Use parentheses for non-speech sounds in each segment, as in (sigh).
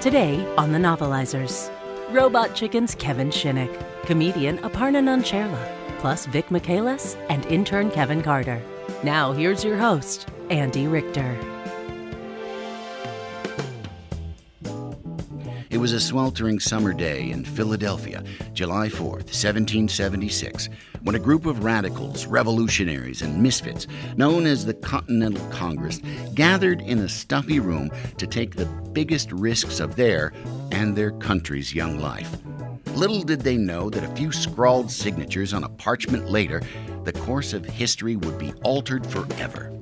Today on The Novelizers, Robot Chicken's Kevin Shinick, comedian Aparna Nancherla, plus Vic Michaelis and intern Kevin Carter. Now here's your host, Andy Richter. Was a sweltering summer day in Philadelphia, July 4th, 1776, when a group of radicals, revolutionaries, and misfits, known as the Continental Congress, gathered in a stuffy room to take the biggest risks of their and their country's young life. Little did they know that a few scrawled signatures on a parchment later, the course of history would be altered forever.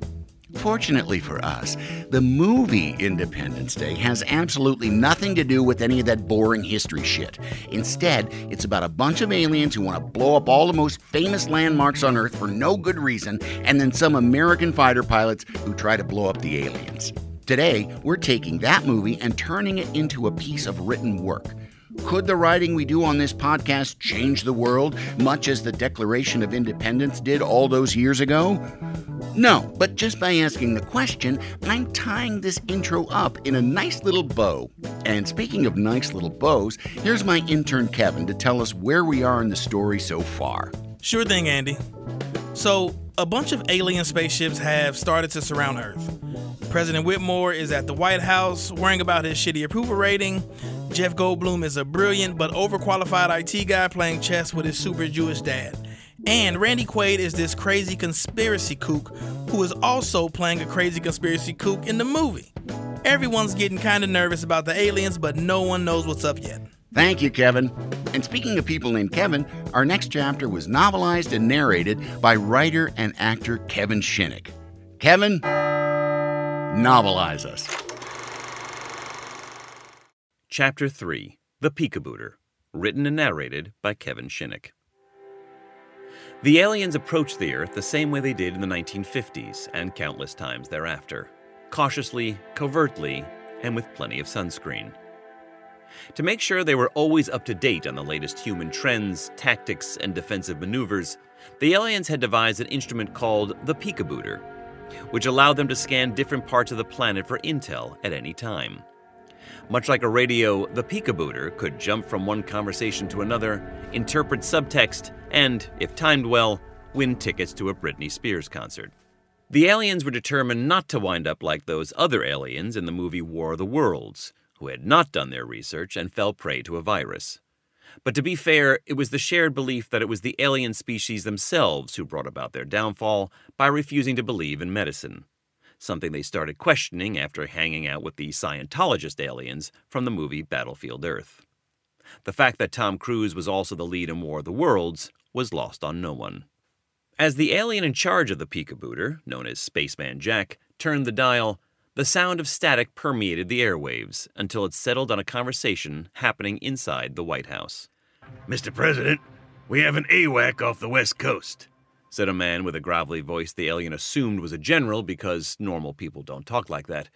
Fortunately for us, the movie Independence Day has absolutely nothing to do with any of that boring history shit. Instead, it's about a bunch of aliens who want to blow up all the most famous landmarks on Earth for no good reason, and then some American fighter pilots who try to blow up the aliens. Today, we're taking that movie and turning it into a piece of written work. Could the writing we do on this podcast change the world, much as the Declaration of Independence did all those years ago? No, but just by asking the question, I'm tying this intro up in a nice little bow. And speaking of nice little bows, here's my intern Kevin to tell us where we are in the story so far. Sure thing, Andy. So, a bunch of alien spaceships have started to surround Earth. President Whitmore is at the White House worrying about his shitty approval rating. Jeff Goldblum is a brilliant but overqualified IT guy playing chess with his super Jewish dad. And Randy Quaid is this crazy conspiracy kook who is also playing a crazy conspiracy kook in the movie. Everyone's getting kind of nervous about the aliens, but no one knows what's up yet. Thank you, Kevin. And speaking of people named Kevin, our next chapter was novelized and narrated by writer and actor Kevin Shinick. Kevin, novelize us. Chapter 3 The Peakabooter, written and narrated by Kevin Shinick. The aliens approached the Earth the same way they did in the 1950s and countless times thereafter cautiously, covertly, and with plenty of sunscreen. To make sure they were always up to date on the latest human trends, tactics, and defensive maneuvers, the aliens had devised an instrument called the Peakabooter, which allowed them to scan different parts of the planet for intel at any time. Much like a radio, the Peakabooter could jump from one conversation to another, interpret subtext, and, if timed well, win tickets to a Britney Spears concert. The aliens were determined not to wind up like those other aliens in the movie War of the Worlds, who had not done their research and fell prey to a virus. But to be fair, it was the shared belief that it was the alien species themselves who brought about their downfall by refusing to believe in medicine, something they started questioning after hanging out with the Scientologist aliens from the movie Battlefield Earth. The fact that Tom Cruise was also the lead in War of the Worlds was lost on no one. As the alien in charge of the Peakabooter, known as Spaceman Jack, turned the dial, the sound of static permeated the airwaves until it settled on a conversation happening inside the White House. Mr. President, we have an AWAC off the West Coast, said a man with a gravelly voice the alien assumed was a general because normal people don't talk like that.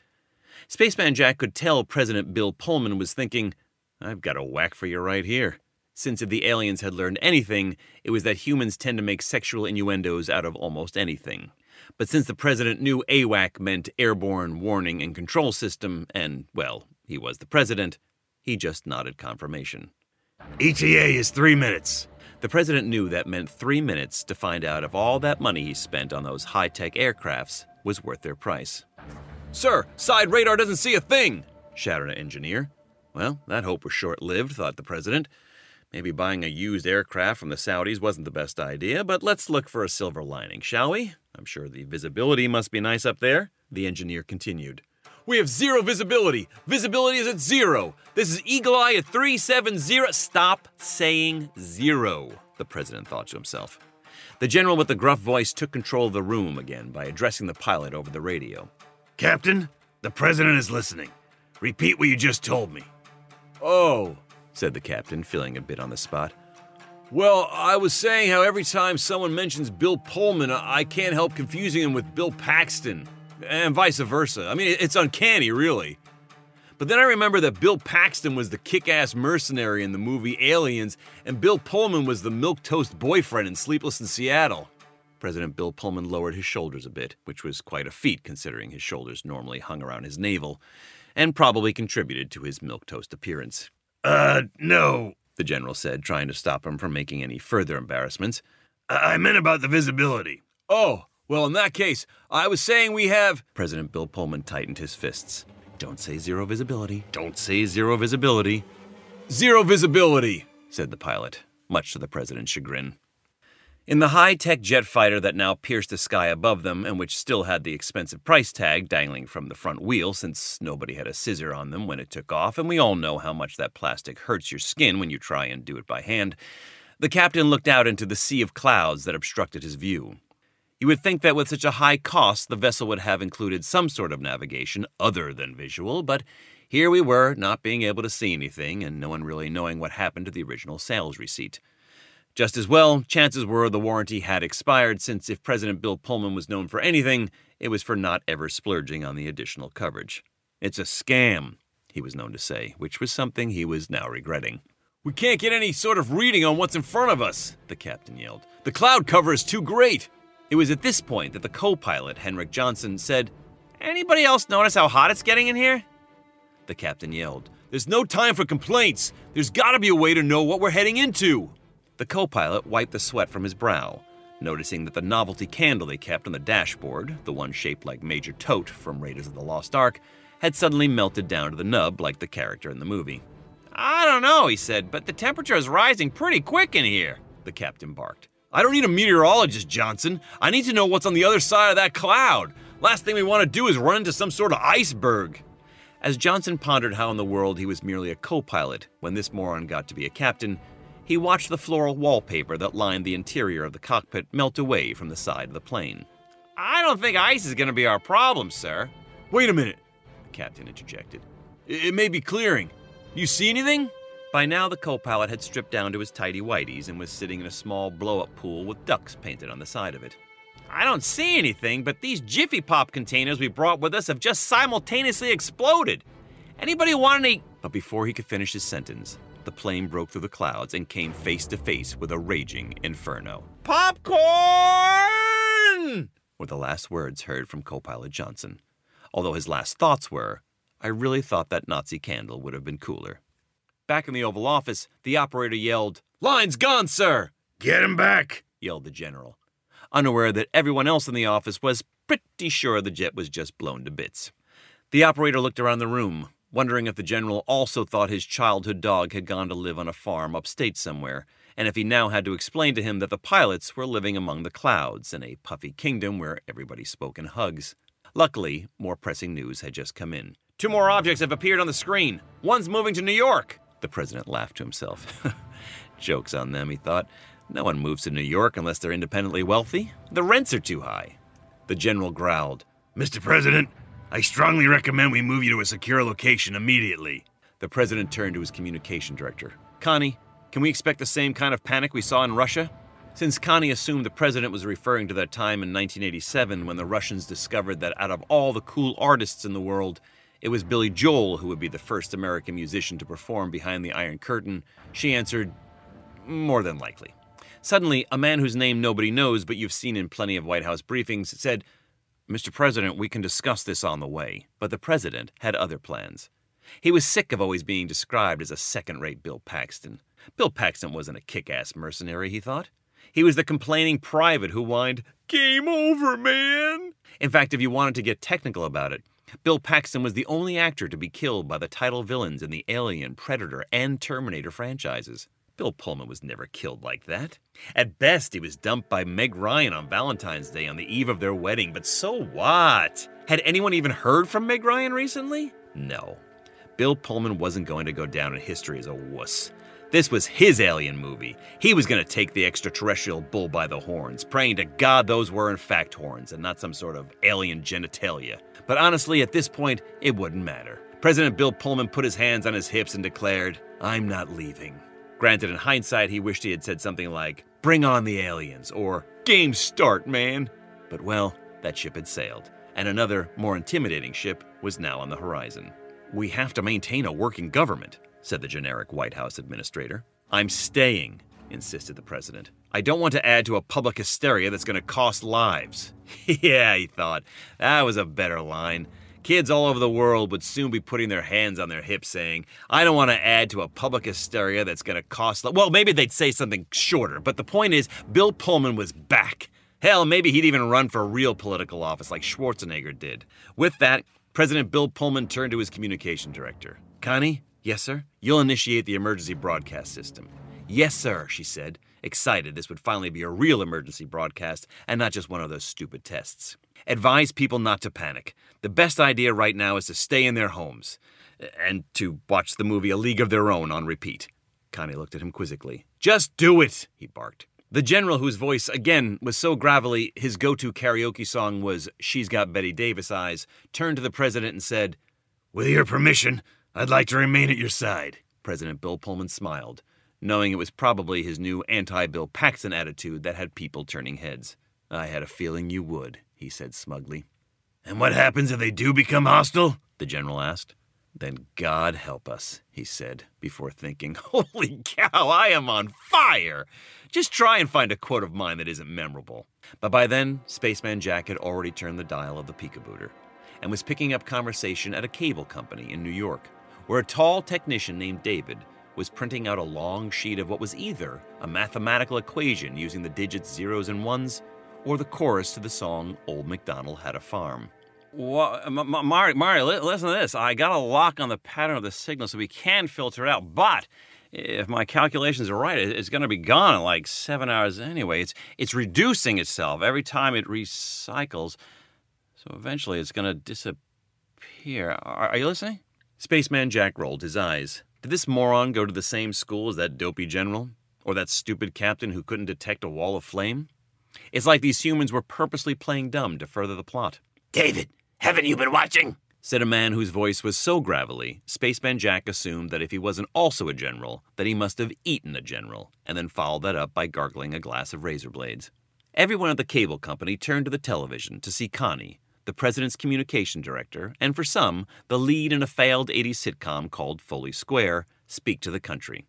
Spaceman Jack could tell President Bill Pullman was thinking, I've got a whack for you right here since if the aliens had learned anything, it was that humans tend to make sexual innuendos out of almost anything. But since the president knew AWAC meant Airborne Warning and Control System, and, well, he was the president, he just nodded confirmation. ETA is three minutes. The president knew that meant three minutes to find out if all that money he spent on those high tech aircrafts was worth their price. Sir, side radar doesn't see a thing, shouted an engineer. Well, that hope was short lived, thought the president. Maybe buying a used aircraft from the Saudis wasn't the best idea, but let's look for a silver lining, shall we? I'm sure the visibility must be nice up there. The engineer continued. We have zero visibility. Visibility is at zero. This is Eagle Eye at 370. Stop saying zero, the president thought to himself. The general with the gruff voice took control of the room again by addressing the pilot over the radio. Captain, the president is listening. Repeat what you just told me. Oh, said the captain, feeling a bit on the spot. Well, I was saying how every time someone mentions Bill Pullman, I can't help confusing him with Bill Paxton, and vice versa. I mean, it's uncanny, really. But then I remember that Bill Paxton was the kick ass mercenary in the movie Aliens, and Bill Pullman was the milquetoast boyfriend in Sleepless in Seattle. President Bill Pullman lowered his shoulders a bit, which was quite a feat considering his shoulders normally hung around his navel. and probably contributed to his milquetoast appearance. Uh, no, the general said, trying to stop him from making any further embarrassments. I, I meant about the visibility. Oh, well, in that case, I was saying we have. President Bill Pullman tightened his fists. Don't say zero visibility. Don't say zero visibility. Zero visibility, said the pilot, much to the president's chagrin. In the high tech jet fighter that now pierced the sky above them and which still had the expensive price tag dangling from the front wheel since nobody had a scissor on them when it took off, and we all know how much that plastic hurts your skin when you try and do it by hand, the captain looked out into the sea of clouds that obstructed his view. You would think that with such a high cost, the vessel would have included some sort of navigation other than visual, but here we were, not being able to see anything, and no one really knowing what happened to the original sales receipt. Just as well, chances were the warranty had expired, since if President Bill Pullman was known for anything, it was for not ever splurging on the additional coverage. It's a scam, he was known to say, which was something he was now regretting. We can't get any sort of reading on what's in front of us, the captain yelled. The cloud cover is too great. It was at this point that the co pilot, Henrik Johnson, said, Anybody else notice how hot it's getting in here? The captain yelled, There's no time for complaints. There's gotta be a way to know what we're heading into. The co pilot wiped the sweat from his brow, noticing that the novelty candle they kept on the dashboard, the one shaped like Major Toht from Raiders of the Lost Ark, had suddenly melted down to the nub like the character in the movie. I don't know, he said, but the temperature is rising pretty quick in here, the captain barked. I don't need a meteorologist, Johnson. I need to know what's on the other side of that cloud. Last thing we want to do is run into some sort of iceberg. As Johnson pondered how in the world he was merely a co pilot when this moron got to be a captain, he watched the floral wallpaper that lined the interior of the cockpit melt away from the side of the plane. I don't think ice is going to be our problem, sir. Wait a minute, the captain interjected. It may be clearing. You see anything? By now, the co pilot had stripped down to his tidy whities and was sitting in a small blow up pool with ducks painted on the side of it. I don't see anything, but these Jiffy Pop containers we brought with us have just simultaneously exploded. Anybody want any? But before he could finish his sentence, the plane broke through the clouds and came face to face with a raging inferno. Popcorn! were the last words heard from co pilot Johnson. Although his last thoughts were, I really thought that Nazi candle would have been cooler. Back in the Oval Office, the operator yelled, Line's gone, sir! Get him back! yelled the general, unaware that everyone else in the office was pretty sure the jet was just blown to bits. The operator looked around the room, wondering if the general also thought his childhood dog had gone to live on a farm upstate somewhere, and if he now had to explain to him that the pilots were living among the clouds in a puffy kingdom where everybody spoke in hugs. Luckily, more pressing news had just come in. Two more objects have appeared on the screen. One's moving to New York. The president laughed to himself. (laughs) Joke's on them, he thought. No one moves to New York unless they're independently wealthy. The rents are too high. The general growled. Mr. President, I strongly recommend we move you to a secure location immediately. The president turned to his communication director. Connie, can we expect the same kind of panic we saw in Russia? Since Connie assumed the president was referring to that time in 1987 when the Russians discovered that out of all the cool artists in the world, it was Billy Joel who would be the first American musician to perform behind the Iron Curtain, she answered, more than likely. Suddenly, a man whose name nobody knows but you've seen in plenty of White House briefings said, Mr. President, we can discuss this on the way. But the president had other plans. He was sick of always being described as a second rate Bill Paxton. Bill Paxton wasn't a kick ass mercenary, he thought. He was the complaining private who whined, Game over, man! In fact, if you wanted to get technical about it, Bill Paxton was the only actor to be killed by the title villains in the Alien, Predator, and Terminator franchises. Bill Pullman was never killed like that. At best, he was dumped by Meg Ryan on Valentine's Day on the eve of their wedding, but so what? Had anyone even heard from Meg Ryan recently? No. Bill Pullman wasn't going to go down in history as a wuss. This was his alien movie. He was going to take the extraterrestrial bull by the horns, praying to God those were in fact horns and not some sort of alien genitalia. But honestly, at this point, it wouldn't matter. President Bill Pullman put his hands on his hips and declared, I'm not leaving. Granted, in hindsight, he wished he had said something like, Bring on the aliens, or Game start, man. But well, that ship had sailed, and another, more intimidating ship was now on the horizon. We have to maintain a working government, said the generic White House administrator. I'm staying, insisted the president. I don't want to add to a public hysteria that's going to cost lives. (laughs) yeah, he thought. That was a better line. Kids all over the world would soon be putting their hands on their hips saying, I don't want to add to a public hysteria that's going to cost. Well, maybe they'd say something shorter, but the point is, Bill Pullman was back. Hell, maybe he'd even run for real political office like Schwarzenegger did. With that, President Bill Pullman turned to his communication director. Connie? Yes, sir? You'll initiate the emergency broadcast system. Yes, sir, she said, excited this would finally be a real emergency broadcast and not just one of those stupid tests. Advise people not to panic. The best idea right now is to stay in their homes eh, and to watch the movie A League of Their Own on repeat. Connie looked at him quizzically. Just do it, he barked. The general, whose voice, again, was so gravelly his go to karaoke song was She's Got Bette Davis Eyes, turned to the president and said, With your permission, I'd like to remain at your side. President Bill Pullman smiled, knowing it was probably his new anti Bill Paxton attitude that had people turning heads. I had a feeling you would, he said smugly. And what happens if they do become hostile? The general asked. Then God help us, he said, before thinking, (laughs) Holy cow, I am on fire! Just try and find a quote of mine that isn't memorable. But by then, Spaceman Jack had already turned the dial of the Peakabooter and was picking up conversation at a cable company in New York, where a tall technician named David was printing out a long sheet of what was either a mathematical equation using the digits zeros and ones or the chorus to the song Old MacDonald Had a Farm. Well, Mario, Mario, listen to this. I got a lock on the pattern of the signal so we can filter out, but if my calculations are right, it's going to be gone in like seven hours anyway. It's, it's reducing itself every time it recycles, so eventually it's going to disappear. Are, are you listening? Spaceman Jack rolled his eyes. Did this moron go to the same school as that dopey general? Or that stupid captain who couldn't detect a wall of flame? It's like these humans were purposely playing dumb to further the plot. David, haven't you been watching? said a man whose voice was so gravelly, Spaceman Jack assumed that if he wasn't also a general, that he must have eaten a general, and then followed that up by gargling a glass of razor blades. Everyone at the cable company turned to the television to see Connie, the president's communication director, and for some, the lead in a failed 80s sitcom called Foley Square, speak to the country.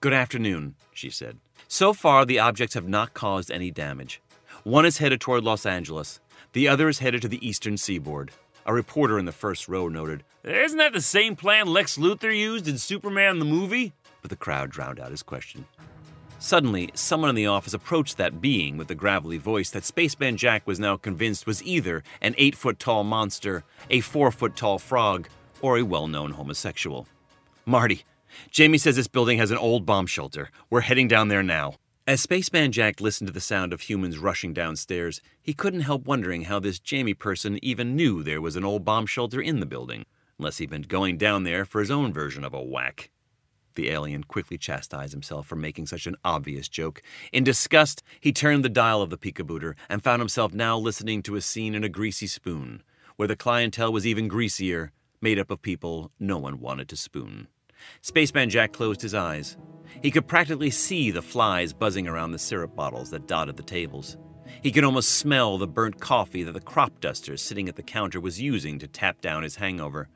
Good afternoon, she said. So far, the objects have not caused any damage. One is headed toward Los Angeles, the other is headed to the eastern seaboard. A reporter in the first row noted, Isn't that the same plan Lex Luthor used in Superman the movie? But the crowd drowned out his question. Suddenly, someone in the office approached that being with the gravelly voice that Spaceman Jack was now convinced was either an eight foot tall monster, a four foot tall frog, or a well known homosexual. Marty, Jamie says this building has an old bomb shelter. We're heading down there now. As Spaceman Jack listened to the sound of humans rushing downstairs, he couldn't help wondering how this Jamie person even knew there was an old bomb shelter in the building, unless he'd been going down there for his own version of a whack. The alien quickly chastised himself for making such an obvious joke. In disgust, he turned the dial of the peakabooter and found himself now listening to a scene in a greasy spoon, where the clientele was even greasier, made up of people no one wanted to spoon. Spaceman Jack closed his eyes. He could practically see the flies buzzing around the syrup bottles that dotted the tables. He could almost smell the burnt coffee that the crop duster sitting at the counter was using to tap down his hangover.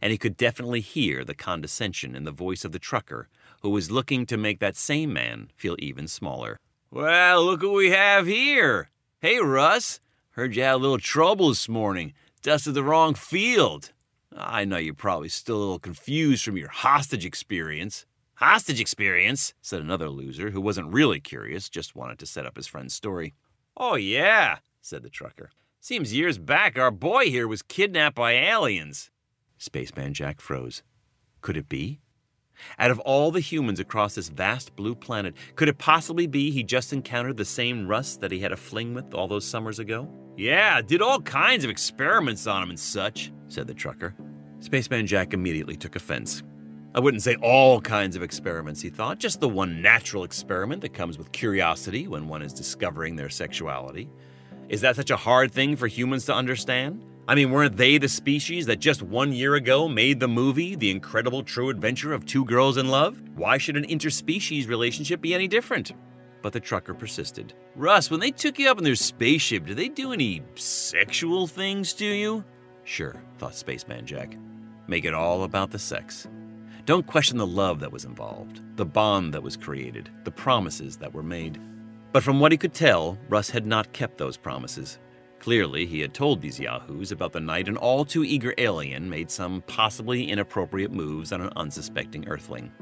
And he could definitely hear the condescension in the voice of the trucker, who was looking to make that same man feel even smaller. Well, look what we have here. Hey, Russ. Heard you had a little trouble this morning. Dusted the wrong field. I know you're probably still a little confused from your hostage experience. Hostage experience, said another loser who wasn't really curious, just wanted to set up his friend's story. Oh, yeah, said the trucker. Seems years back our boy here was kidnapped by aliens. Spaceman Jack froze. Could it be? Out of all the humans across this vast blue planet, could it possibly be he just encountered the same Russ that he had a fling with all those summers ago? Yeah, did all kinds of experiments on him and such, said the trucker. Spaceman Jack immediately took offense. I wouldn't say all kinds of experiments, he thought, just the one natural experiment that comes with curiosity when one is discovering their sexuality. Is that such a hard thing for humans to understand? I mean, weren't they the species that just one year ago made the movie The Incredible True Adventure of Two Girls in Love? Why should an interspecies relationship be any different? But the trucker persisted. Russ, when they took you up in their spaceship, did they do any sexual things to you? Sure, thought Spaceman Jack. Make it all about the sex. Don't question the love that was involved, the bond that was created, the promises that were made. But from what he could tell, Russ had not kept those promises. Clearly, he had told these yahoos about the night an all too eager alien made some possibly inappropriate moves on an unsuspecting Earthling.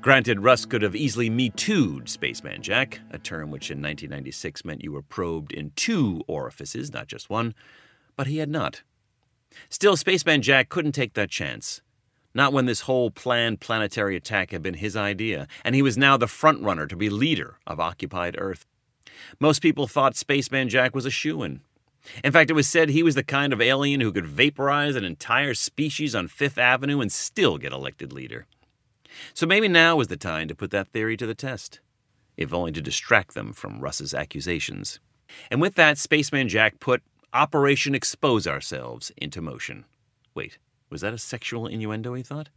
Granted, Russ could have easily Me Too'd Spaceman Jack, a term which in 1996 meant you were probed in two orifices, not just one, but he had not. Still, Spaceman Jack couldn't take that chance. Not when this whole planned planetary attack had been his idea, and he was now the frontrunner to be leader of occupied Earth. Most people thought Spaceman Jack was a shoo in. In fact, it was said he was the kind of alien who could vaporize an entire species on Fifth Avenue and still get elected leader. So maybe now was the time to put that theory to the test, if only to distract them from Russ's accusations. And with that, Spaceman Jack put Operation Expose Ourselves into motion. Wait, was that a sexual innuendo, he thought?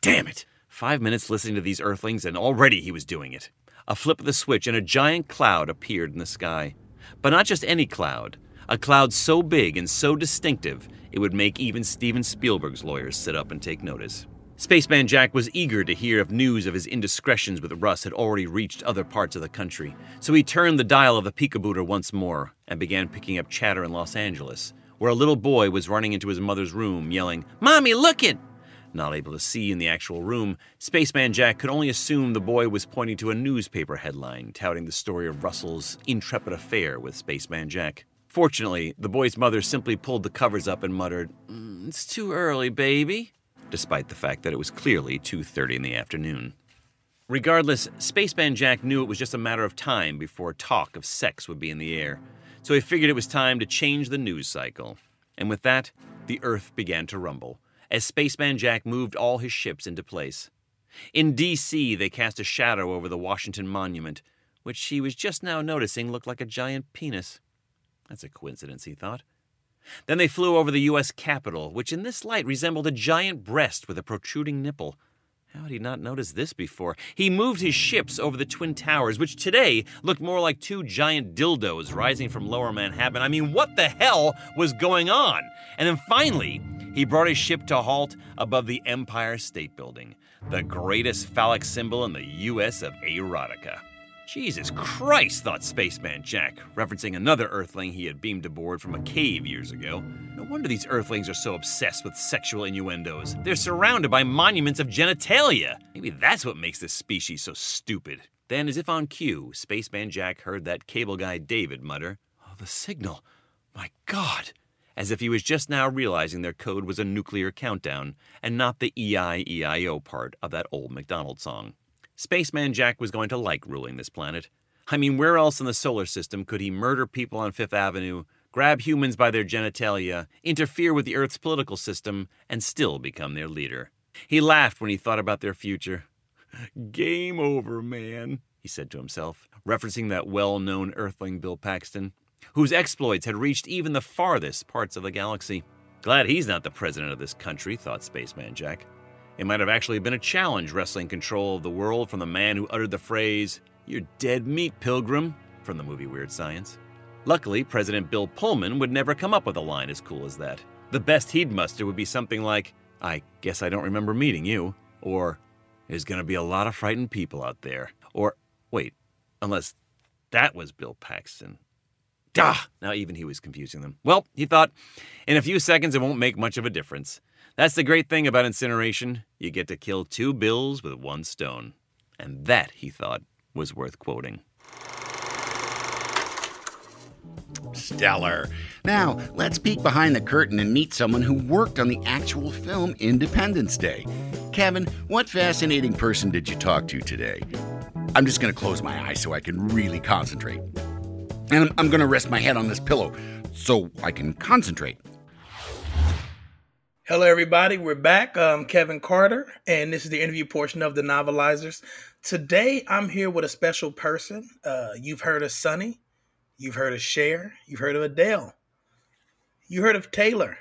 Damn it! Five minutes listening to these earthlings, and already he was doing it. A flip of the switch, and a giant cloud appeared in the sky. But not just any cloud, a cloud so big and so distinctive it would make even Steven Spielberg's lawyers sit up and take notice. Spaceman Jack was eager to hear if news of his indiscretions with Russ had already reached other parts of the country, so he turned the dial of the Peakabooter once more and began picking up chatter in Los Angeles, where a little boy was running into his mother's room yelling, Mommy, look it! Not able to see in the actual room, Spaceman Jack could only assume the boy was pointing to a newspaper headline touting the story of Russell's intrepid affair with Spaceman Jack. Fortunately, the boy's mother simply pulled the covers up and muttered, mm, It's too early, baby despite the fact that it was clearly 2:30 in the afternoon. Regardless, Spaceman Jack knew it was just a matter of time before talk of sex would be in the air, so he figured it was time to change the news cycle. And with that, the Earth began to rumble as Spaceman Jack moved all his ships into place. In D.C., they cast a shadow over the Washington Monument, which he was just now noticing looked like a giant penis. That's a coincidence, he thought. Then they flew over the U.S. Capitol, which in this light resembled a giant breast with a protruding nipple. How had he not noticed this before? He moved his ships over the Twin Towers, which today looked more like two giant dildos rising from lower Manhattan. I mean, what the hell was going on? And then finally, he brought his ship to halt above the Empire State Building, the greatest phallic symbol in the U.S. of erotica. Jesus Christ, thought Spaceman Jack, referencing another Earthling he had beamed aboard from a cave years ago. No wonder these Earthlings are so obsessed with sexual innuendos. They're surrounded by monuments of genitalia. Maybe that's what makes this species so stupid. Then, as if on cue, Spaceman Jack heard that cable guy David mutter, Oh, the signal. My God. As if he was just now realizing their code was a nuclear countdown and not the E-I-E-I-O part of that old McDonald song. Spaceman Jack was going to like ruling this planet. I mean, where else in the solar system could he murder people on Fifth Avenue, grab humans by their genitalia, interfere with the Earth's political system, and still become their leader? He laughed when he thought about their future. (laughs) Game over, man, he said to himself, referencing that well known Earthling Bill Paxton, whose exploits had reached even the farthest parts of the galaxy. Glad he's not the president of this country, thought Spaceman Jack. It might have actually been a challenge wrestling control of the world from the man who uttered the phrase, You're dead meat, pilgrim, from the movie Weird Science. Luckily, President Bill Pullman would never come up with a line as cool as that. The best he'd muster would be something like, I guess I don't remember meeting you, or, There's gonna be a lot of frightened people out there, or, wait, unless that was Bill Paxton. Duh! Now even he was confusing them. Well, he thought, in a few seconds it won't make much of a difference. That's the great thing about incineration. You get to kill two bills with one stone. And that, he thought, was worth quoting. Stellar. Now, let's peek behind the curtain and meet someone who worked on the actual film Independence Day. Kevin, what fascinating person did you talk to today? I'm just going to close my eyes so I can really concentrate. And I'm going to rest my head on this pillow so I can concentrate. Hello, everybody. We're back. I'm Kevin Carter, and this is the interview portion of the Novelizers. Today, I'm here with a special person. Uh, you've heard of Sonny, you've heard of Cher, you've heard of Adele, you heard of Taylor.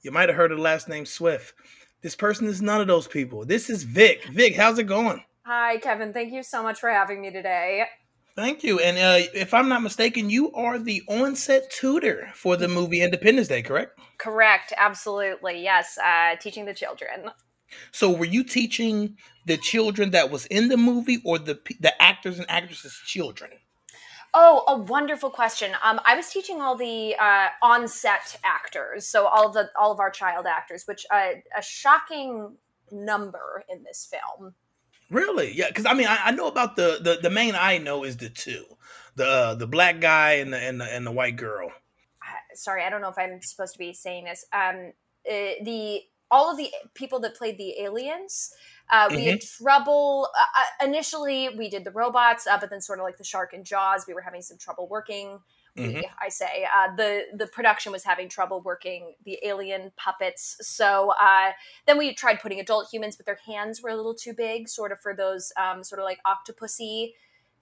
You might have heard of the last name Swift. This person is none of those people. This is Vic. Vic, how's it going? Hi, Kevin. Thank you so much for having me today. Thank you. And uh, if I'm not mistaken, you are the on-set tutor for the movie Independence Day, correct? Correct. Absolutely. Yes. Uh, teaching the children. So, were you teaching the children that was in the movie, or the the actors and actresses' children? Oh, a wonderful question. Um, I was teaching all the uh, on-set actors, so all of the all of our child actors, which uh, a shocking number in this film. Really? Yeah, because I mean, I, I, know about the, the the main I know is the two, the uh, the black guy and the and the, and the white girl. sorry, I don't know if I'm supposed to be saying this. Um, uh, the all of the people that played the aliens. Uh, we mm-hmm. had trouble uh, uh, initially. We did the robots, uh, but then sort of like the shark and Jaws, we were having some trouble working. Mm-hmm. I say uh, the the production was having trouble working the alien puppets. So uh, then we tried putting adult humans, but their hands were a little too big, sort of for those um, sort of like octopusy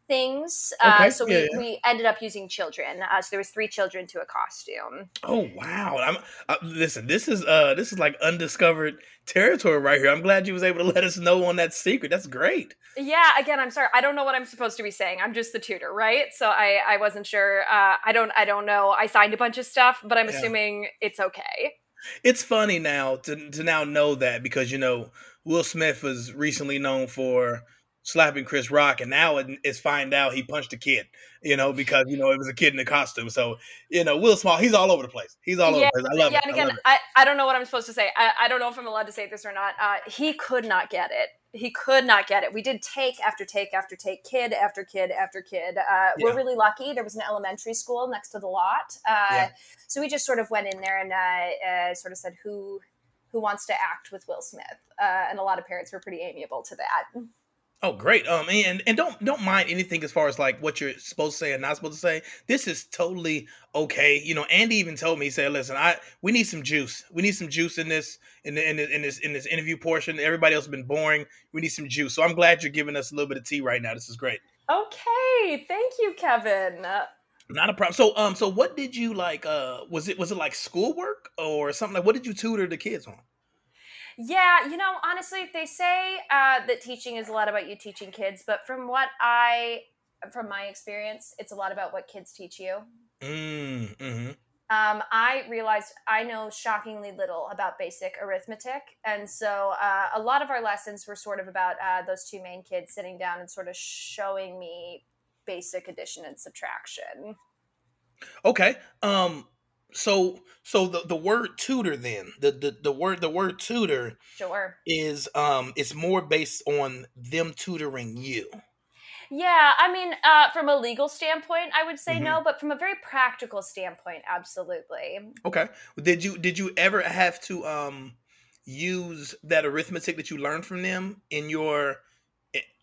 things. Uh, okay. Uh, so we, yeah, yeah. we ended up using children. Uh, so there was three children to a costume. Oh wow! I'm uh, listen. This is uh this is like undiscovered territory right here. I'm glad you was able to let us know on that secret. That's great. Yeah. Again, I'm sorry. I don't know what I'm supposed to be saying. I'm just the tutor, right? So I I wasn't sure. Uh, I don't I don't know. I signed a bunch of stuff, but I'm yeah. assuming it's okay. It's funny now to to now know that because you know Will Smith was recently known for slapping Chris Rock, and now it's find out he punched a kid, you know, because you know it was a kid in a costume. So you know, Will Small, he's all over the place. He's all yeah, over the place. I love yeah, it. and again, I, I, I, don't know what I'm supposed to say. I, I don't know if I'm allowed to say this or not. Uh, he could not get it. He could not get it. We did take after take after take, kid after kid after kid. Uh, yeah. We're really lucky. There was an elementary school next to the lot, uh, yeah. so we just sort of went in there and uh, uh, sort of said who who wants to act with Will Smith, uh, and a lot of parents were pretty amiable to that. Oh, great. Um, and and don't don't mind anything as far as like what you're supposed to say and not supposed to say. This is totally okay. You know, Andy even told me he said, "Listen, I we need some juice. We need some juice in this in the, in, the, in this in this interview portion. Everybody else has been boring. We need some juice. So I'm glad you're giving us a little bit of tea right now. This is great. Okay, thank you, Kevin. Not a problem. So um, so what did you like? Uh, was it was it like schoolwork or something like? What did you tutor the kids on? Yeah, you know, honestly, they say uh, that teaching is a lot about you teaching kids, but from what I, from my experience, it's a lot about what kids teach you. Mm, hmm um, I realized I know shockingly little about basic arithmetic. And so uh, a lot of our lessons were sort of about uh, those two main kids sitting down and sort of showing me basic addition and subtraction. Okay. Um, so so the, the word tutor then the, the the word the word tutor sure. is um it's more based on them tutoring you. Yeah i mean uh from a legal standpoint i would say mm-hmm. no but from a very practical standpoint absolutely. Okay. Did you did you ever have to um use that arithmetic that you learned from them in your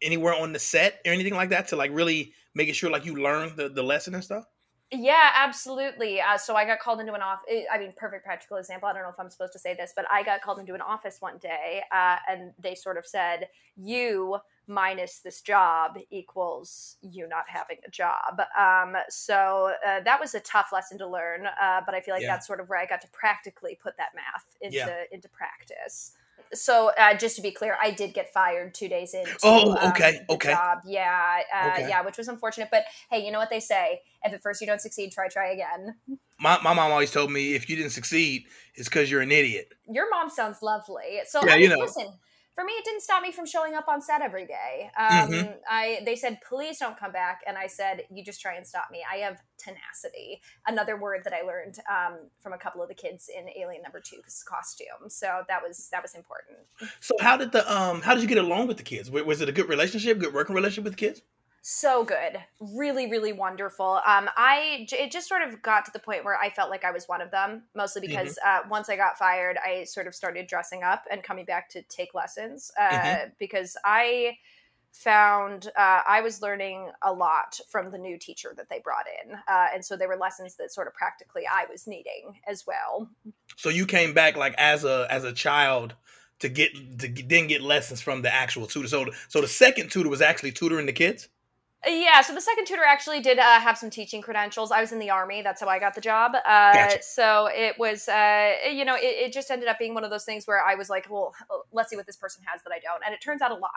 anywhere on the set or anything like that to like really making sure like you learn the, the lesson and stuff yeah, absolutely. Uh, so I got called into an office. I mean, perfect practical example. I don't know if I'm supposed to say this, but I got called into an office one day, uh, and they sort of said, "You minus this job equals you not having a job." Um, so uh, that was a tough lesson to learn, uh, but I feel like yeah. that's sort of where I got to practically put that math into yeah. into practice so uh, just to be clear, I did get fired two days into. Oh, okay, um, okay. Job. Yeah, uh, okay. yeah, which was unfortunate. But hey, you know what they say? If at first you don't succeed, try, try again. My my mom always told me if you didn't succeed, it's because you're an idiot. Your mom sounds lovely. So yeah, I mean, you know. listen for me, it didn't stop me from showing up on set every day. Um, mm-hmm. I they said, "Please don't come back," and I said, "You just try and stop me." I have tenacity. Another word that I learned um, from a couple of the kids in Alien Number Two costume. So that was that was important. So how did the um how did you get along with the kids? Was it a good relationship, good working relationship with the kids? So good really really wonderful um i it just sort of got to the point where i felt like i was one of them mostly mm-hmm. because mm-hmm. uh, once i got fired i sort of started dressing up and coming back to take lessons uh, mm-hmm. because i found uh, i was learning a lot from the new teacher that they brought in uh, and so there were lessons that sort of practically i was needing as well so you came back like as a as a child to get to then get lessons from the actual tutor so so the second tutor was actually tutoring the kids yeah, so the second tutor actually did uh, have some teaching credentials. I was in the army; that's how I got the job. Uh, gotcha. So it was, uh, you know, it, it, just ended up being one of those things where I was like, "Well, let's see what this person has that I don't," and it turns out a lot.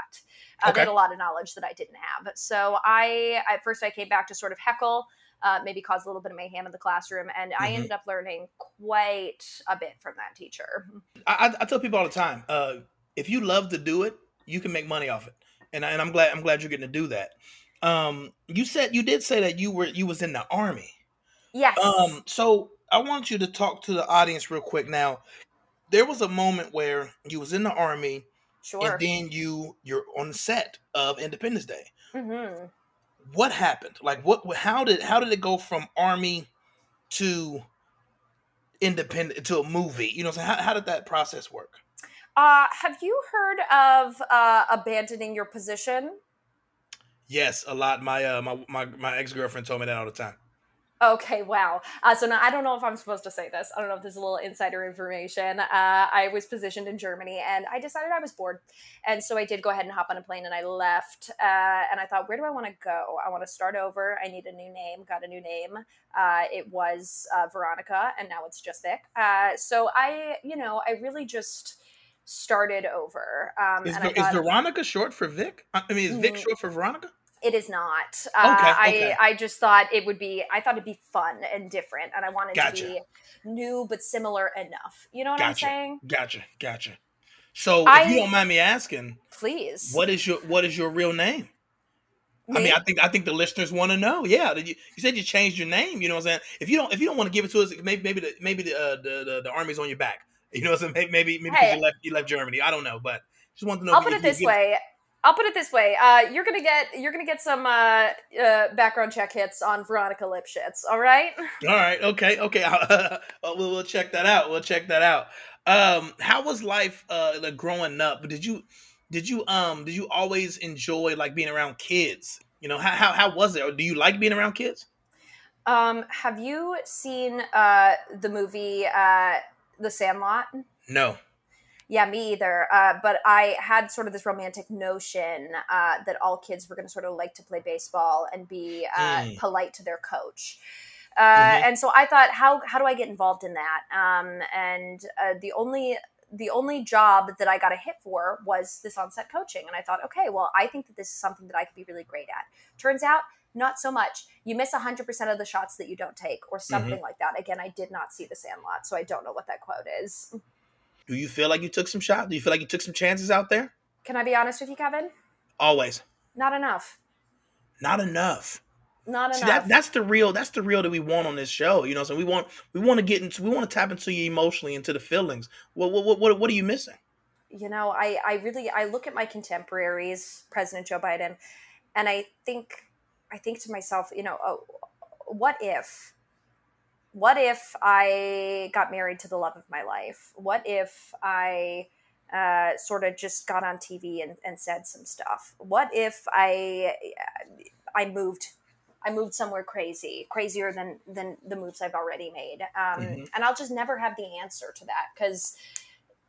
Uh, okay. They had a lot of knowledge that I didn't have. So I, at first, I came back to sort of heckle, uh, maybe cause a little bit of mayhem in the classroom, and mm-hmm. I ended up learning quite a bit from that teacher. I, I tell people all the time, uh, if you love to do it, you can make money off it, and, I, and I'm glad I'm glad you're getting to do that. Um, you said you did say that you were you was in the army. Yes. Um, so I want you to talk to the audience real quick. Now, there was a moment where you was in the army, sure. and then you you're on set of Independence Day. hmm What happened? Like, what? How did how did it go from army to independent to a movie? You know, so how, how did that process work? Uh, have you heard of uh, abandoning your position? Yes, a lot. My uh, my my, my ex girlfriend told me that all the time. Okay, wow. Uh, so now I don't know if I'm supposed to say this. I don't know if this is a little insider information. Uh, I was positioned in Germany and I decided I was bored. And so I did go ahead and hop on a plane and I left. Uh, and I thought, where do I want to go? I want to start over. I need a new name. Got a new name. Uh, it was uh, Veronica and now it's just Vic. Uh, so I, you know, I really just started over. Um, Is, and I is Veronica short for Vic? I mean, is Vic Mm. short for Veronica? It is not. Uh, Okay, I okay. I just thought it would be. I thought it'd be fun and different, and I wanted Gotcha. to be new but similar enough. You know what Gotcha. I'm saying? Gotcha, gotcha. So, I- if you don't mind me asking, Please. what is your what is your real name? I mean, I think I think the listeners want to know. Yeah, you, you said you changed your name. You know what I'm saying? If you don't if you don't want to give it to us, maybe maybe the maybe the uh, the, the the army's on your back. (laughs) You know what I'm saying? Maybe maybe, maybe 'cause Hey. you left you left Germany. I don't know, but just want to know. I'll if put you- it this way. I'll put it this way. Uh, you're gonna get you're gonna get some uh, uh, background check hits on Veronica Lipschitz. All right. (laughs) All right. Okay. Okay. (laughs) uh, we'll, we'll check that out. We'll check that out. Um, how was life uh like growing up? Did you did you um did you always enjoy like being around kids? You know how how, how was it? Or do you like being around kids? Um, have you seen uh, the movie uh, The Sandlot? No. Yeah, me either. Uh, but I had sort of this romantic notion uh, that all kids were going to sort of like to play baseball and be uh, Mm. polite to their coach. Uh, Mhm. And so I thought, how how do I get involved in that? Um, and uh, the only the only job that I got a hit for was this on-set coaching, and I thought, okay, well, I think that this is something that I could be really great at. Turns out, not so much. You miss hundred percent of the shots that you don't take, or mm-hmm. something like that. Again, I did not see the Sandlot, so I don't know what that quote is. Do you feel like you took some shots? Do you feel like you took some chances out there? Can I be honest with you, Kevin? Always. Not enough. Not enough. Not See enough. that that's the real that's the real that we want on this show. You know, so we want we want to get into we want to tap into you emotionally into the feelings. What what what what are you missing? you know, I, I really I look at my contemporaries, President Joe Biden, and I think I think to myself, you know, oh, what if what if I got married to the love of my life? What if I uh, sort of just got on TV and, and said some stuff? What if I I moved I moved somewhere crazy, crazier than than the moves I've already made, um, Mhm. and I'll just never have the answer to that because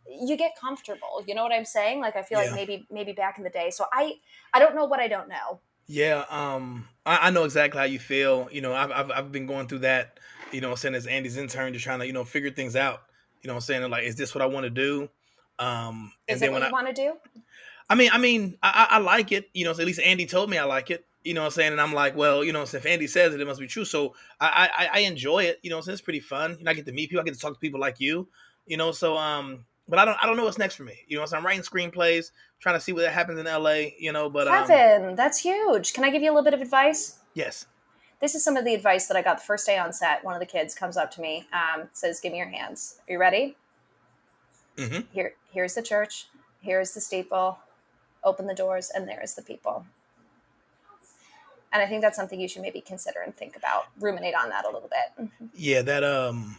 you get comfortable. You know what I'm saying? Like I feel Yeah. like maybe maybe back in the day. So I I don't know what I don't know. Yeah, um, I, I know exactly how you feel. You know, I've, I've I've been going through that. You know, I'm saying as Andy's intern, just trying to you know figure things out. You know, what I'm saying like, is this what I want to do? Um, and Is then what I, you want to do? I mean, I mean, I, I like it. You know, so at least Andy told me I like it. You know what I'm saying? And I'm like, well, you know, so if Andy says it, it must be true. So I I, I enjoy it. You know, so it's pretty fun. You know, I get to meet people. I get to talk to people like you. You know, so um, but I don't I don't know what's next for me. You know, so I'm writing screenplays, trying to see what happens in L.A. You know, but um, that's huge. Can I give you a little bit of advice? yes, This is some of the advice that I got the first day on set. One of the kids comes up to me, um, says, "Give me your hands. Are you ready? hmm Here, here's the church. Here's the steeple. Open the doors, and there is the people." And I think that's something you should maybe consider and think about. Ruminate on that a little bit. yeah, that um,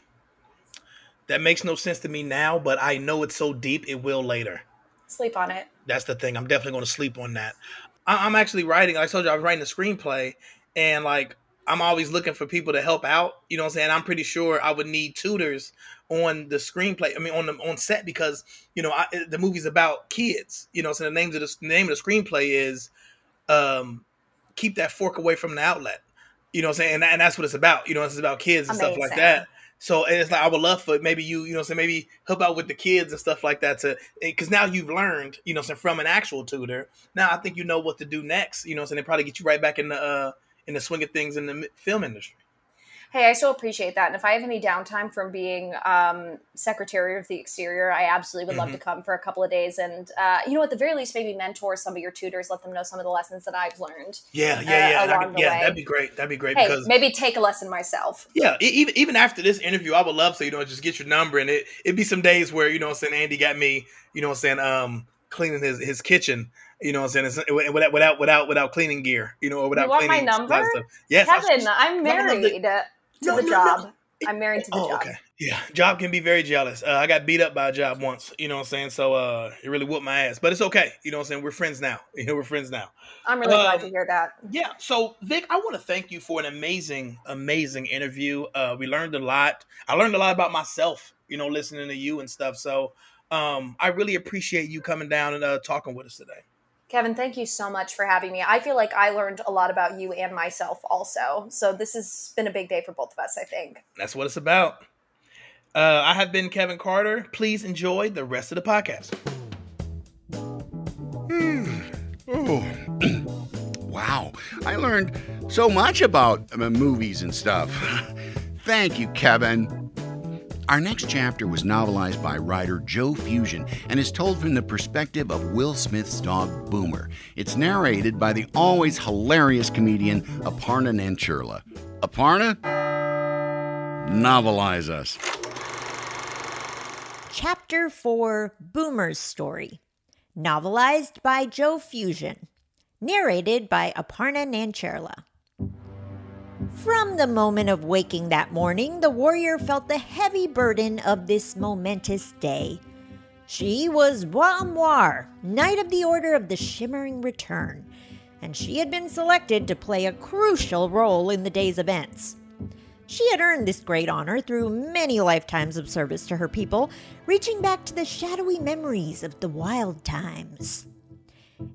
that makes no sense to me now, but I know it's so deep it will later. Sleep on it. That's the thing. I'm definitely going to sleep on that. I- I'm actually writing. Like I told you, I was writing a screenplay, and like I'm always looking for people to help out. You know what I'm saying? I'm pretty sure I would need tutors on the screenplay. I mean, on the on set because you know I, the movie's about kids. You know, so the names of the, the name of the screenplay is um, "Keep That Fork Away from the Outlet." You know what I'm saying? And, and that's what it's about. You know, it's about kids and stuff like that. So and it's like I would love for maybe you, you know, so maybe help out with the kids and stuff like that to because now you've learned, you know, from an actual tutor. Now I think you know what to do next, you know, so they probably get you right back in the uh in the swing of things in the film industry. Hey, I so appreciate that. And if I have any downtime from being um, secretary of the exterior, I absolutely would mm-hmm. love to come for a couple of days. And, uh, you know, at the very least, maybe mentor some of your tutors, let them know some of the lessons that I've learned. Yeah, yeah, yeah. Uh, that'd, yeah, way. that'd be great. That'd be great. Hey, because maybe take a lesson myself. Yeah, even even after this interview, I would love so, you know, just get your number. And it, it'd be some days where, you know I'm saying, Andy got me, you know I'm saying, um, cleaning his, his kitchen you know what I'm saying? It's, without without without without cleaning gear, you know, or without you want cleaning my number? Yes, Kevin, I'm married the, to no, the no, job. No. I'm married to the oh, job. Okay. Yeah, job can be very jealous. Uh, I got beat up by a job once, you know what I'm saying? So uh, it really whooped my ass. But it's okay. You know what I'm saying? We're friends now. You (laughs) know, we're friends now. I'm really glad to um, hear that. Yeah. So Vic, I want to thank you for an amazing, amazing interview. Uh, we learned a lot. I learned a lot about myself, you know, listening to you and stuff. So um, I really appreciate you coming down and uh, talking with us today. Kevin, thank you so much for having me. I feel like I learned a lot about you and myself also. So this has been a big day for both of us, I think. That's what it's about. Uh, I have been Kevin Carter. Please enjoy the rest of the podcast. Hmm. Oh. (clears throat) wow. I learned so much about uh, movies and stuff. (laughs) Thank you, Kevin. Our next chapter was novelized by writer Joe Fusion and is told from the perspective of Will Smith's dog Boomer. It's narrated by the always hilarious comedian Aparna Nancherla. Aparna, novelize us. Chapter 4 Boomer's Story. Novelized by Joe Fusion. Narrated by Aparna Nancherla. From the moment of waking that morning, the warrior felt the heavy burden of this momentous day. She was Noir, Knight of the Order of the Shimmering Return, and she had been selected to play a crucial role in the day's events. She had earned this great honor through many lifetimes of service to her people, reaching back to the shadowy memories of the wild times.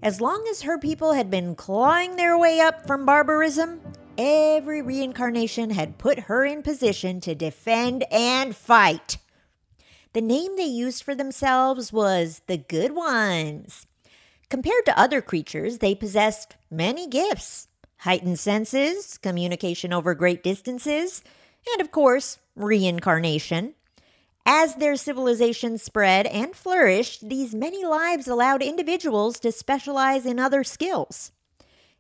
As long as her people had been clawing their way up from barbarism, Every reincarnation had put her in position to defend and fight. The name they used for themselves was the Good Ones. Compared to other creatures, they possessed many gifts heightened senses, communication over great distances, and of course, reincarnation. As their civilization spread and flourished, these many lives allowed individuals to specialize in other skills.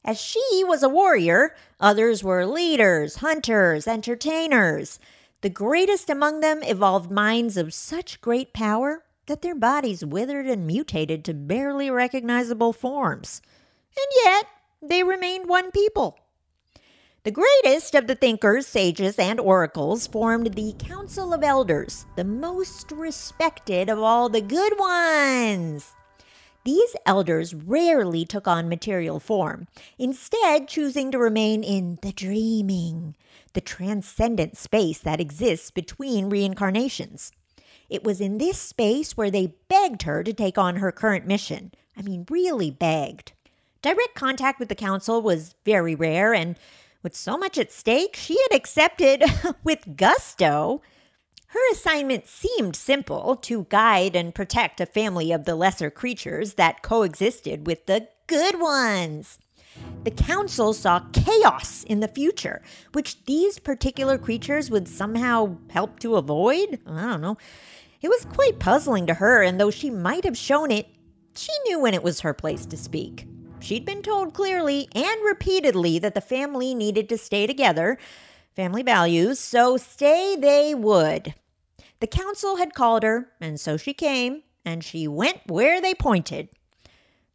As she was a warrior, others were leaders, hunters, entertainers. The greatest among them evolved minds of such great power that their bodies withered and mutated to barely recognizable forms. And yet, they remained one people. The greatest of the thinkers, sages, and oracles formed the Council of Elders, the most respected of all the good ones. These elders rarely took on material form, instead, choosing to remain in the dreaming, the transcendent space that exists between reincarnations. It was in this space where they begged her to take on her current mission. I mean, really begged. Direct contact with the council was very rare, and with so much at stake, she had accepted (laughs) with gusto her assignment seemed simple to guide and protect a family of the lesser creatures that coexisted with the good ones. The council saw chaos in the future, which these particular creatures would somehow help to avoid. I don't know. It was quite puzzling to her, and though she might have shown it, she knew when it was her place to speak. She'd been told clearly and repeatedly that the family needed to stay together, family values, so stay they would. The council had called her, and so she came, and she went where they pointed.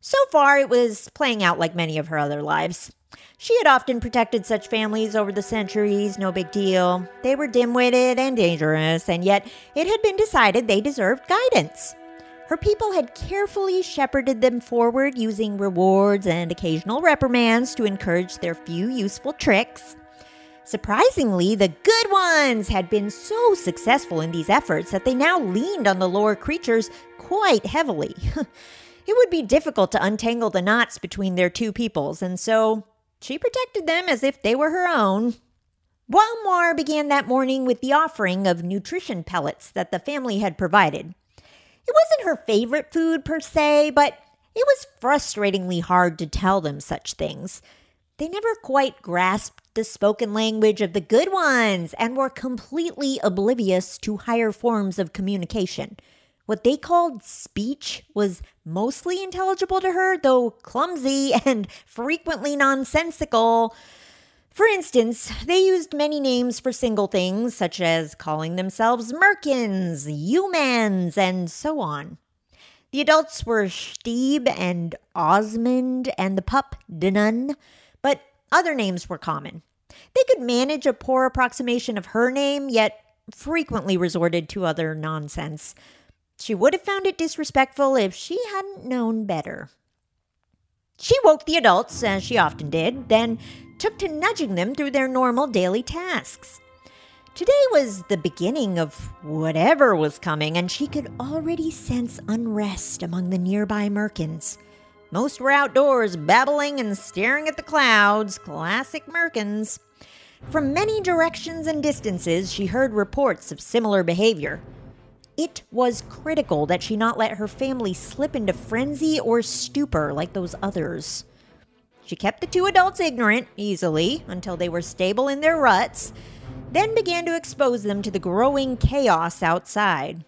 So far, it was playing out like many of her other lives. She had often protected such families over the centuries, no big deal. They were dim witted and dangerous, and yet it had been decided they deserved guidance. Her people had carefully shepherded them forward using rewards and occasional reprimands to encourage their few useful tricks. Surprisingly, the good ones had been so successful in these efforts that they now leaned on the lower creatures quite heavily. (laughs) it would be difficult to untangle the knots between their two peoples, and so she protected them as if they were her own. Bois began that morning with the offering of nutrition pellets that the family had provided. It wasn't her favorite food per se, but it was frustratingly hard to tell them such things. They never quite grasped the spoken language of the good ones and were completely oblivious to higher forms of communication. What they called speech was mostly intelligible to her, though clumsy (laughs) and frequently nonsensical. For instance, they used many names for single things, such as calling themselves Merkins, humans, and so on. The adults were Stieb and Osmond, and the pup Denun, other names were common. They could manage a poor approximation of her name, yet frequently resorted to other nonsense. She would have found it disrespectful if she hadn't known better. She woke the adults, as she often did, then took to nudging them through their normal daily tasks. Today was the beginning of whatever was coming, and she could already sense unrest among the nearby Merkins. Most were outdoors, babbling and staring at the clouds, classic Merkins. From many directions and distances, she heard reports of similar behavior. It was critical that she not let her family slip into frenzy or stupor like those others. She kept the two adults ignorant easily until they were stable in their ruts, then began to expose them to the growing chaos outside.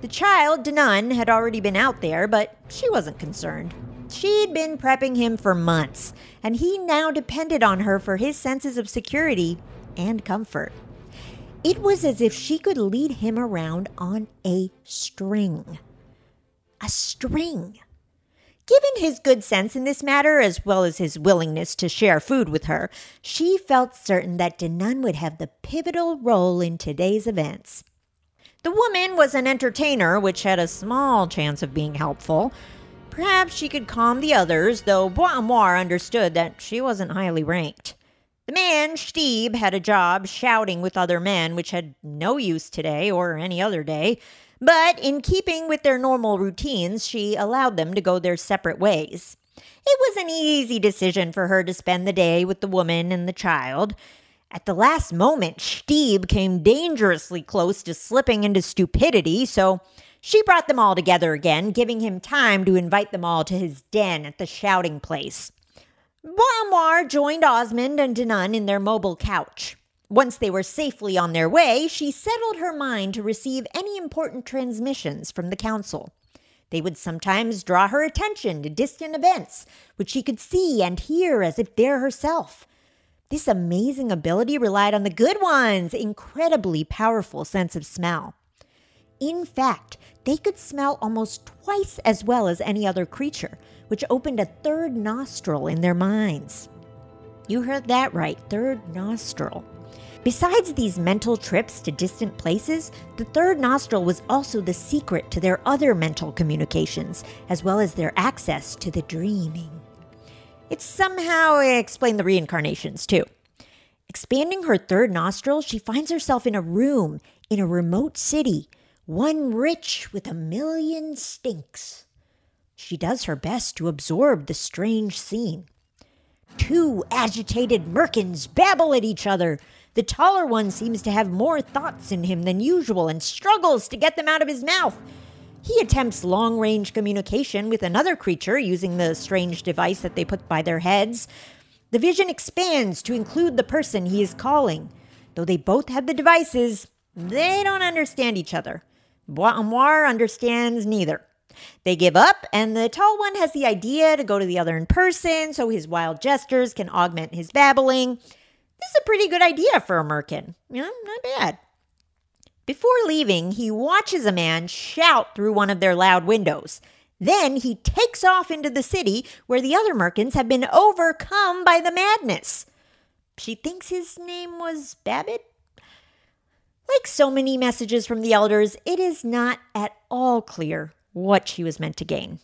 The child, Denun, had already been out there, but she wasn't concerned. She'd been prepping him for months, and he now depended on her for his senses of security and comfort. It was as if she could lead him around on a string. A string. Given his good sense in this matter, as well as his willingness to share food with her, she felt certain that Denun would have the pivotal role in today's events. The woman was an entertainer, which had a small chance of being helpful. Perhaps she could calm the others, though Bois Noir understood that she wasn't highly ranked. The man, Stieb, had a job shouting with other men, which had no use today or any other day. But in keeping with their normal routines, she allowed them to go their separate ways. It was an easy decision for her to spend the day with the woman and the child. At the last moment, Stieb came dangerously close to slipping into stupidity, so she brought them all together again, giving him time to invite them all to his den at the shouting place. Noir joined Osmond and Denun in their mobile couch. Once they were safely on their way, she settled her mind to receive any important transmissions from the council. They would sometimes draw her attention to distant events, which she could see and hear as if there herself. This amazing ability relied on the good one's incredibly powerful sense of smell. In fact, they could smell almost twice as well as any other creature, which opened a third nostril in their minds. You heard that right, third nostril. Besides these mental trips to distant places, the third nostril was also the secret to their other mental communications, as well as their access to the dreaming. It somehow explained the reincarnations, too. Expanding her third nostril, she finds herself in a room in a remote city, one rich with a million stinks. She does her best to absorb the strange scene. Two agitated merkins babble at each other. The taller one seems to have more thoughts in him than usual and struggles to get them out of his mouth. He attempts long range communication with another creature using the strange device that they put by their heads. The vision expands to include the person he is calling. Though they both have the devices, they don't understand each other. Bois understands neither. They give up, and the tall one has the idea to go to the other in person so his wild gestures can augment his babbling. This is a pretty good idea for a merkin. You not bad. Before leaving, he watches a man shout through one of their loud windows. Then he takes off into the city where the other merkins have been overcome by the madness. She thinks his name was Babbitt? Like so many messages from the elders, it is not at all clear what she was meant to gain.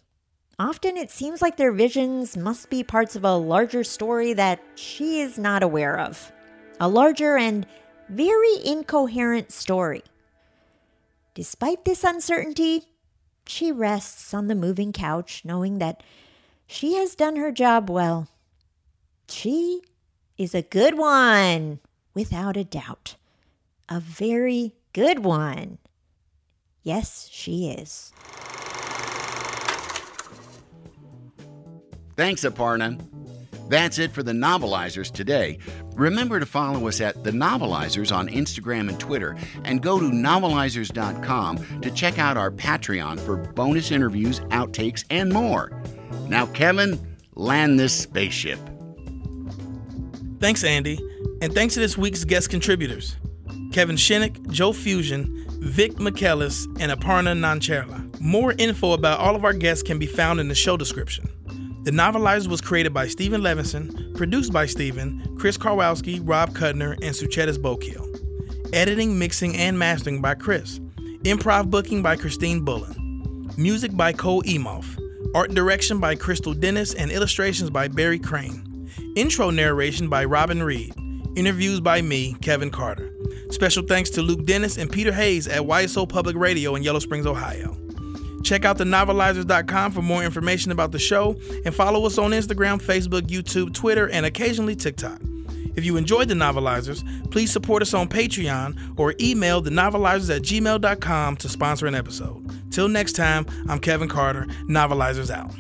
Often it seems like their visions must be parts of a larger story that she is not aware of. A larger and very incoherent story. Despite this uncertainty, she rests on the moving couch, knowing that she has done her job well. She is a good one, without a doubt. A very good one. Yes, she is. Thanks, Aparna. That's it for the Novelizers today. Remember to follow us at The Novelizers on Instagram and Twitter, and go to novelizers.com to check out our Patreon for bonus interviews, outtakes, and more. Now, Kevin, land this spaceship. Thanks, Andy. And thanks to this week's guest contributors Kevin Shinick, Joe Fusion, Vic Michaelis, and Aparna Nancherla. More info about all of our guests can be found in the show description. The Novelizer was created by Stephen Levinson, produced by Stephen, Chris Karwowski, Rob Cudner, and Suchetas Bokil. Editing, mixing, and mastering by Chris. Improv booking by Christine Bullen. Music by Cole Emoff. Art direction by Crystal Dennis and illustrations by Barry Crane. Intro narration by Robin Reed. Interviews by me, Kevin Carter. Special thanks to Luke Dennis and Peter Hayes at YSO Public Radio in Yellow Springs, Ohio. Check out thenovelizers.com for more information about the show and follow us on Instagram, Facebook, YouTube, Twitter, and occasionally TikTok. If you enjoyed The Novelizers, please support us on Patreon or email thenovelizers at gmail.com to sponsor an episode. Till next time, I'm Kevin Carter, Novelizers out.